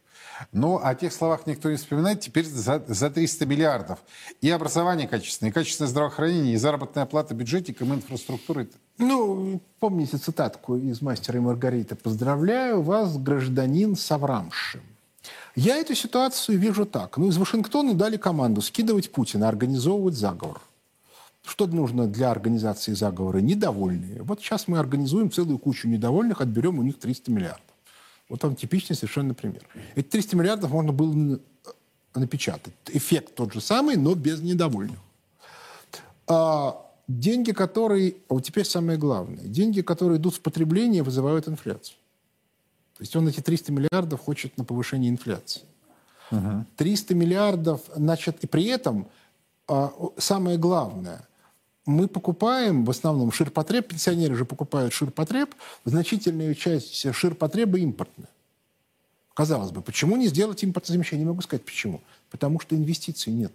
Но о тех словах никто не вспоминает. Теперь за, за 300 миллиардов. И образование качественное, и качественное здравоохранение, и заработная плата бюджетикам, инфраструктуры. Ну, помните цитатку из «Мастера и Маргариты». «Поздравляю вас, гражданин Саврамши». Я эту ситуацию вижу так. Ну, из Вашингтона дали команду скидывать Путина, организовывать заговор. Что нужно для организации заговора? Недовольные. Вот сейчас мы организуем целую кучу недовольных, отберем у них 300 миллиардов. Вот вам типичный совершенно пример. Эти 300 миллиардов можно было напечатать. Эффект тот же самый, но без недовольных. А деньги, которые... А вот теперь самое главное. Деньги, которые идут в потребление, вызывают инфляцию. То есть он эти 300 миллиардов хочет на повышение инфляции. Угу. 300 миллиардов, значит, и при этом а, самое главное, мы покупаем в основном ширпотреб, пенсионеры же покупают ширпотреб, значительная часть ширпотреба импортная. Казалось бы, почему не сделать импортозамещение? Не могу сказать почему. Потому что инвестиций нет.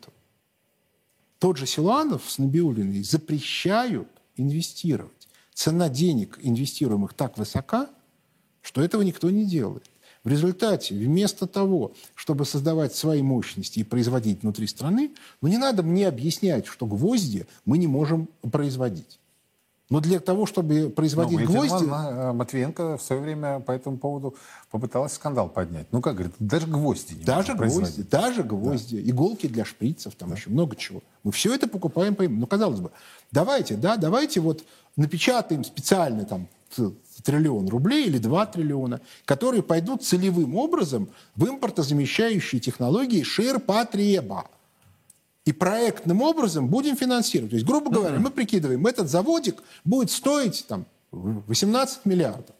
Тот же Силуанов с Набиулиной запрещают инвестировать. Цена денег, инвестируемых, так высока, что этого никто не делает. В результате, вместо того, чтобы создавать свои мощности и производить внутри страны, ну не надо мне объяснять, что гвозди мы не можем производить. Но для того, чтобы производить ну, гвозди... Э, Матвиенко в свое время по этому поводу попыталась скандал поднять. Ну, как говорит, даже гвозди не Даже гвозди, даже гвозди, да. иголки для шприцев, там да. еще много чего. Мы все это покупаем по Ну, казалось бы, давайте, да, давайте вот напечатаем специально там триллион рублей или 2 триллиона, которые пойдут целевым образом в импортозамещающие технологии ширпотреба. И проектным образом будем финансировать. То есть, грубо говоря, мы прикидываем, этот заводик будет стоить там, 18 миллиардов.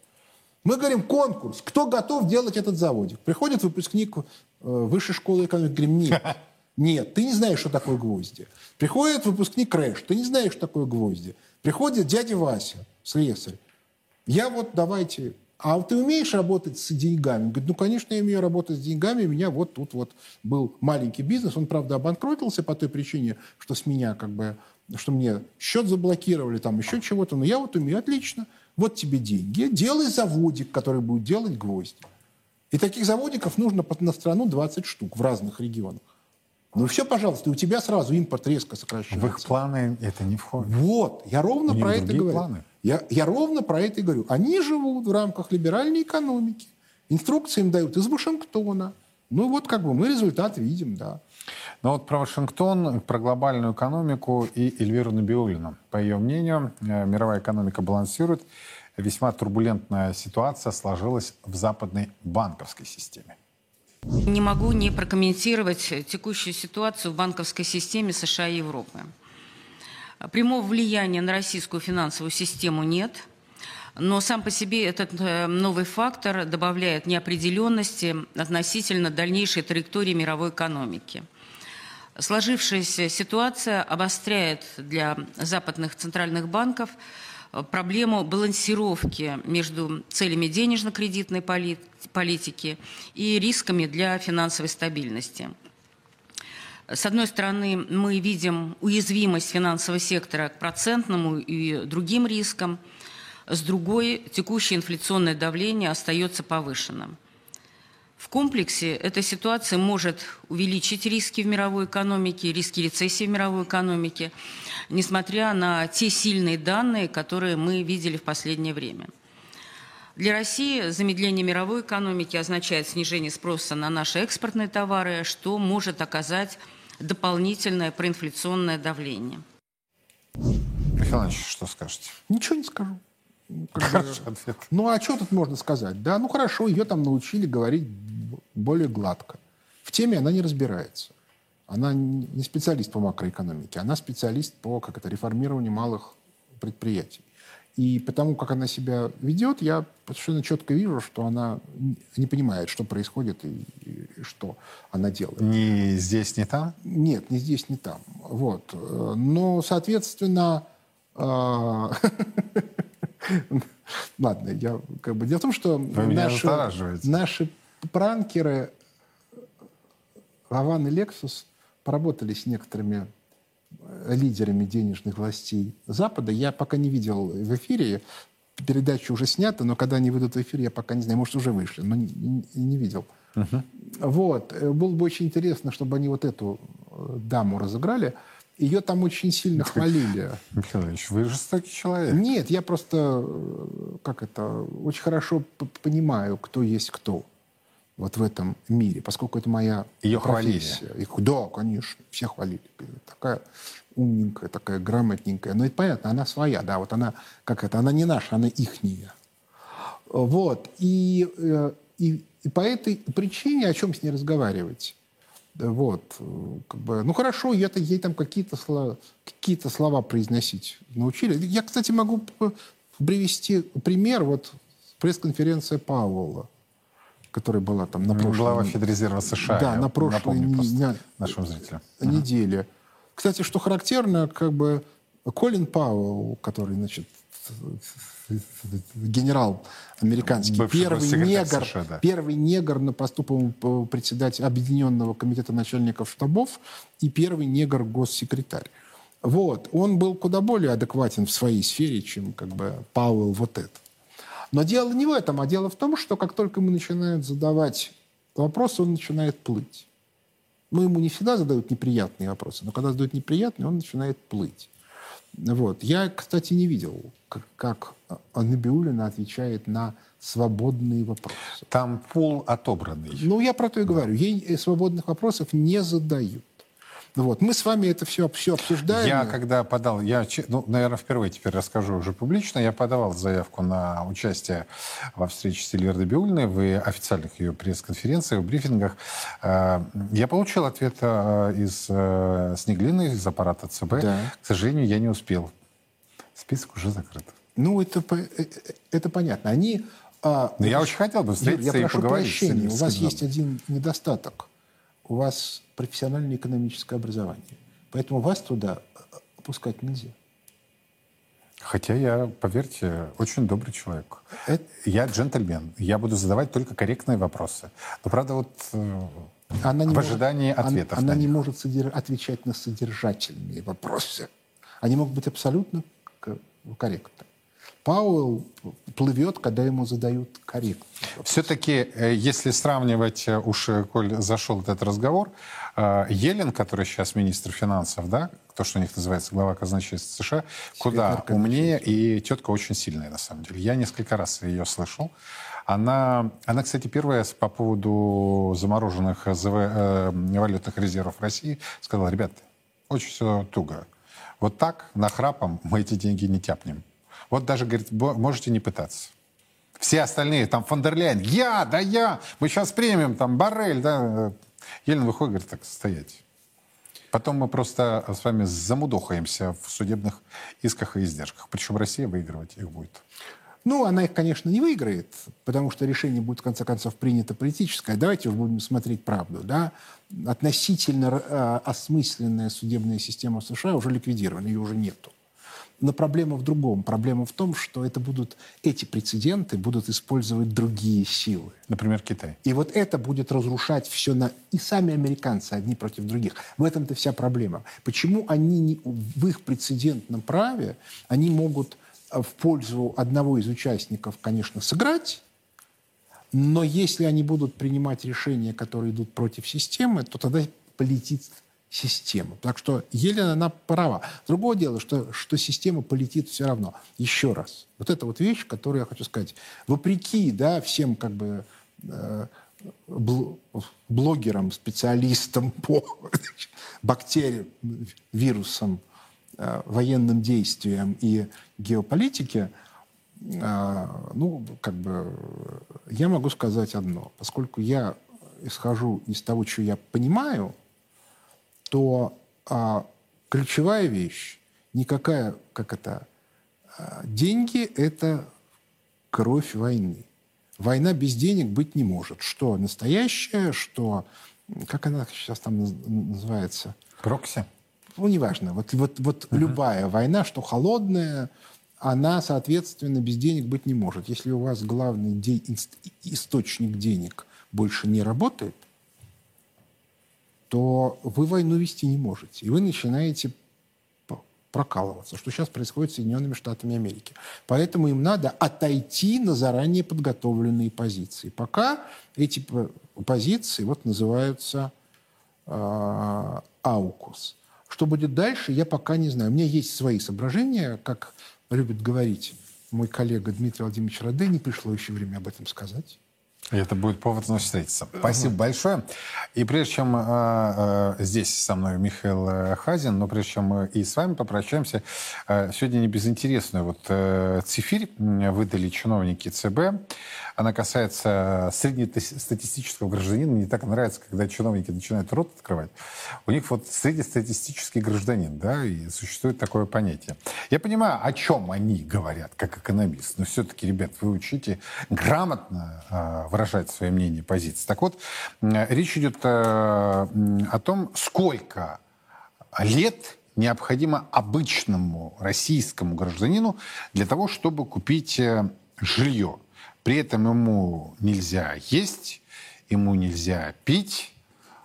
Мы говорим, конкурс, кто готов делать этот заводик? Приходит выпускник э, высшей школы экономики, говорим, нет. [LAUGHS] Нет, ты не знаешь, что такое гвозди. Приходит выпускник РЭШ, ты не знаешь, что такое гвозди. Приходит дядя Вася, слесарь. Я вот давайте... А ты умеешь работать с деньгами? Говорит, ну, конечно, я умею работать с деньгами. У меня вот тут вот был маленький бизнес. Он, правда, обанкротился по той причине, что с меня как бы... Что мне счет заблокировали, там еще чего-то. Но я вот умею. Отлично. Вот тебе деньги. Делай заводик, который будет делать гвозди. И таких заводиков нужно на страну 20 штук в разных регионах. Ну все, пожалуйста, у тебя сразу импорт резко сокращается. В их планы это не входит. Вот, я ровно про это говорю. Планы. Я, я ровно про это и говорю. Они живут в рамках либеральной экономики. Инструкции им дают из Вашингтона. Ну вот как бы мы результат видим, да. Но вот про Вашингтон, про глобальную экономику и Эльвиру Набиулину. По ее мнению, э, мировая экономика балансирует. Весьма турбулентная ситуация сложилась в западной банковской системе. Не могу не прокомментировать текущую ситуацию в банковской системе США и Европы. Прямого влияния на российскую финансовую систему нет, но сам по себе этот э, новый фактор добавляет неопределенности относительно дальнейшей траектории мировой экономики. Сложившаяся ситуация обостряет для западных центральных банков проблему балансировки между целями денежно-кредитной политики и рисками для финансовой стабильности. С одной стороны, мы видим уязвимость финансового сектора к процентному и другим рискам. С другой, текущее инфляционное давление остается повышенным. В комплексе эта ситуация может увеличить риски в мировой экономике, риски рецессии в мировой экономике, несмотря на те сильные данные, которые мы видели в последнее время. Для России замедление мировой экономики означает снижение спроса на наши экспортные товары, что может оказать дополнительное проинфляционное давление. Михаил Иванович, что скажете? Ничего не скажу. Хороший ответ. Ну, а что тут можно сказать? Да, ну хорошо, ее там научили говорить более гладко. В теме она не разбирается. Она не специалист по макроэкономике, она специалист по как это, реформированию малых предприятий. И потому, как она себя ведет, я совершенно четко вижу, что она не понимает, что происходит и, и что она делает. Ни здесь, ни там? Нет, ни здесь, ни там. Вот. Но, соответственно, а, [LAUGHS] Ладно, я как бы... Дело в том, что наши, наши пранкеры Раван и Лексус поработали с некоторыми лидерами денежных властей Запада. Я пока не видел в эфире, передача уже снята, но когда они выйдут в эфир, я пока не знаю, может, уже вышли, но не, не, не видел. Uh-huh. Вот. Э, было бы очень интересно, чтобы они вот эту э, даму разыграли. Ее там очень сильно хвалили. Михайлович, вы жестокий человек. Нет, я просто, как это, очень хорошо понимаю, кто есть кто вот в этом мире, поскольку это моя Ее профессия. хвалили? Их, да, конечно, все хвалили. Такая умненькая, такая грамотненькая. Но это понятно, она своя, да, вот она, как это, она не наша, она ихняя. Вот, и, э, и, и по этой причине о чем с ней разговаривать? Вот, как бы, ну хорошо, я-то ей там какие-то слова, какие слова произносить научили. Я, кстати, могу привести пример, вот пресс-конференция Пауэлла которая была там на прошлой... Глава Федрезерва США. Да, на прошлой не, нашим зрителям. неделе. Угу. Кстати, что характерно, как бы Колин Пауэлл, который, значит, генерал американский, Бывший первый негр, США, да. первый негр на посту председателя Объединенного комитета начальников штабов и первый негр госсекретарь. Вот. Он был куда более адекватен в своей сфере, чем как бы Пауэлл вот этот. Но дело не в этом, а дело в том, что как только мы начинаем задавать вопросы, он начинает плыть. Ну, ему не всегда задают неприятные вопросы, но когда задают неприятные, он начинает плыть. Вот. Я, кстати, не видел, как, как Набиулина отвечает на свободные вопросы. Там пол отобранный. Ну, я про то и говорю. Ей свободных вопросов не задают. Вот. Мы с вами это все, все обсуждаем. Я когда подал, я, ну, наверное, впервые теперь расскажу уже публично, я подавал заявку на участие во встрече с Ильей Биулиной в официальных ее пресс-конференциях, в брифингах. Э, я получил ответ э, из э, Снеглины, из аппарата ЦБ. Да. К сожалению, я не успел. Список уже закрыт. Ну, это, это понятно. Они... А, Но я очень хотел бы встретиться я и поговорить. Прощения. У вас есть один недостаток. У вас профессиональное экономическое образование. Поэтому вас туда опускать нельзя. Хотя я, поверьте, очень добрый человек. Это... Я джентльмен. Я буду задавать только корректные вопросы. Но, правда, вот э, она в ожидании может, ответов. Она, она не может содерж... отвечать на содержательные вопросы. Они могут быть абсолютно корректны. Пауэлл плывет, когда ему задают корректно. Все-таки, э, если сравнивать, э, уж, коль зашел этот разговор, э, Елен, который сейчас министр финансов, да, то, что у них называется глава казначейства США, куда умнее и тетка очень сильная, на самом деле. Я несколько раз ее слышал. Она, она кстати, первая по поводу замороженных ЗВ, э, валютных резервов России сказала, ребят, очень все туго. Вот так, нахрапом, мы эти деньги не тяпнем. Вот даже, говорит, можете не пытаться. Все остальные, там, Фондерляйн, я, да я, мы сейчас примем, там, Барель, да. Елена выходит, говорит, так, стоять. Потом мы просто с вами замудохаемся в судебных исках и издержках. Причем Россия выигрывать их будет. Ну, она их, конечно, не выиграет, потому что решение будет, в конце концов, принято политическое. Давайте уж будем смотреть правду. Да? Относительно э, осмысленная судебная система США уже ликвидирована, ее уже нету. Но проблема в другом. Проблема в том, что это будут, эти прецеденты будут использовать другие силы. Например, Китай. И вот это будет разрушать все на... И сами американцы одни против других. В этом-то вся проблема. Почему они не... в их прецедентном праве они могут э, в пользу одного из участников, конечно, сыграть, но если они будут принимать решения, которые идут против системы, то тогда полетит систему. Так что Елена, она права. Другое дело, что, что система полетит все равно. Еще раз. Вот это вот вещь, которую я хочу сказать. Вопреки да, всем как бы э, блогерам, специалистам [LAUGHS] по бактериям, вирусам, э, военным действиям и геополитике, э, ну, как бы, я могу сказать одно. Поскольку я исхожу из того, что я понимаю, то а, ключевая вещь никакая, как это, а, деньги – это кровь войны. Война без денег быть не может. Что настоящая, что, как она сейчас там называется? Прокси? Ну, неважно. Вот, вот, вот угу. любая война, что холодная, она, соответственно, без денег быть не может. Если у вас главный де- источник денег больше не работает, то вы войну вести не можете. И вы начинаете прокалываться, что сейчас происходит с Соединенными Штатами Америки. Поэтому им надо отойти на заранее подготовленные позиции. Пока эти позиции вот называются э, аукус. Что будет дальше, я пока не знаю. У меня есть свои соображения, как любит говорить мой коллега Дмитрий Владимирович Раде, не пришло еще время об этом сказать. И это будет повод вновь встретиться. Спасибо большое. И прежде чем э, э, здесь со мной Михаил э, Хазин, но прежде чем мы и с вами попрощаемся, э, сегодня не безинтересную вот э, цифирь выдали чиновники ЦБ. Она касается среднестатистического гражданина. Мне так нравится, когда чиновники начинают рот открывать. У них вот среднестатистический гражданин, да, и существует такое понятие. Я понимаю, о чем они говорят, как экономист, но все-таки, ребят, вы учите грамотно э, выражать свое мнение, позиции. Так вот, речь идет э, о том, сколько лет необходимо обычному российскому гражданину для того, чтобы купить э, жилье. При этом ему нельзя есть, ему нельзя пить.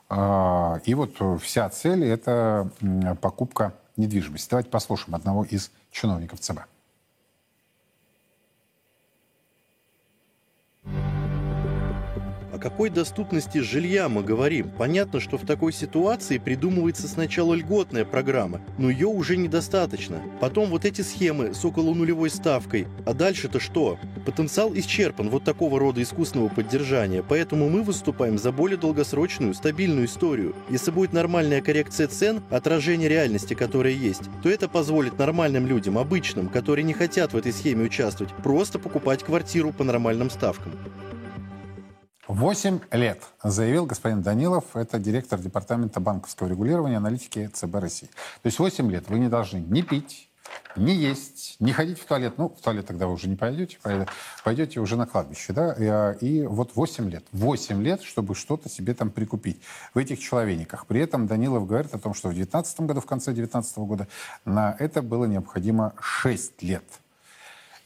Э, и вот вся цель – это покупка недвижимости. Давайте послушаем одного из чиновников ЦБ. О какой доступности жилья мы говорим? Понятно, что в такой ситуации придумывается сначала льготная программа, но ее уже недостаточно. Потом вот эти схемы с около нулевой ставкой. А дальше-то что? Потенциал исчерпан вот такого рода искусственного поддержания, поэтому мы выступаем за более долгосрочную, стабильную историю. Если будет нормальная коррекция цен, отражение реальности, которая есть, то это позволит нормальным людям, обычным, которые не хотят в этой схеме участвовать, просто покупать квартиру по нормальным ставкам. Восемь лет, заявил господин Данилов, это директор департамента банковского регулирования аналитики ЦБ России. То есть восемь лет вы не должны ни пить, не есть, не ходить в туалет. Ну, в туалет тогда вы уже не пойдете, пойдете уже на кладбище, да? А, и вот 8 лет. 8 лет, чтобы что-то себе там прикупить в этих человениках. При этом Данилов говорит о том, что в 2019 году, в конце 2019 года, на это было необходимо 6 лет.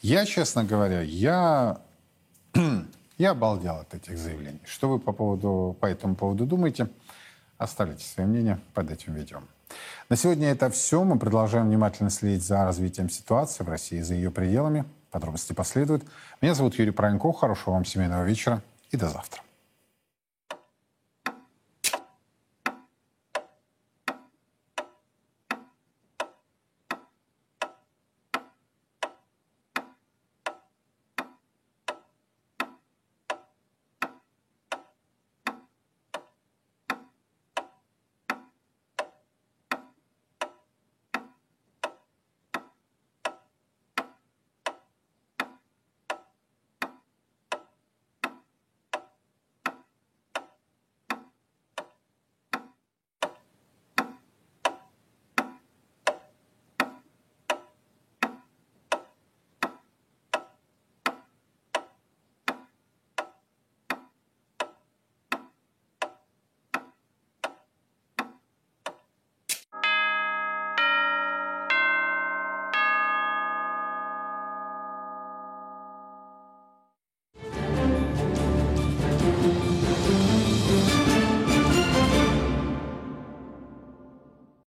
Я, честно говоря, я Я обалдел от этих заявлений. Что вы по, поводу, по этому поводу думаете? Оставляйте свое мнение под этим видео. На сегодня это все. Мы продолжаем внимательно следить за развитием ситуации в России и за ее пределами. Подробности последуют. Меня зовут Юрий Пронько. Хорошего вам семейного вечера и до завтра.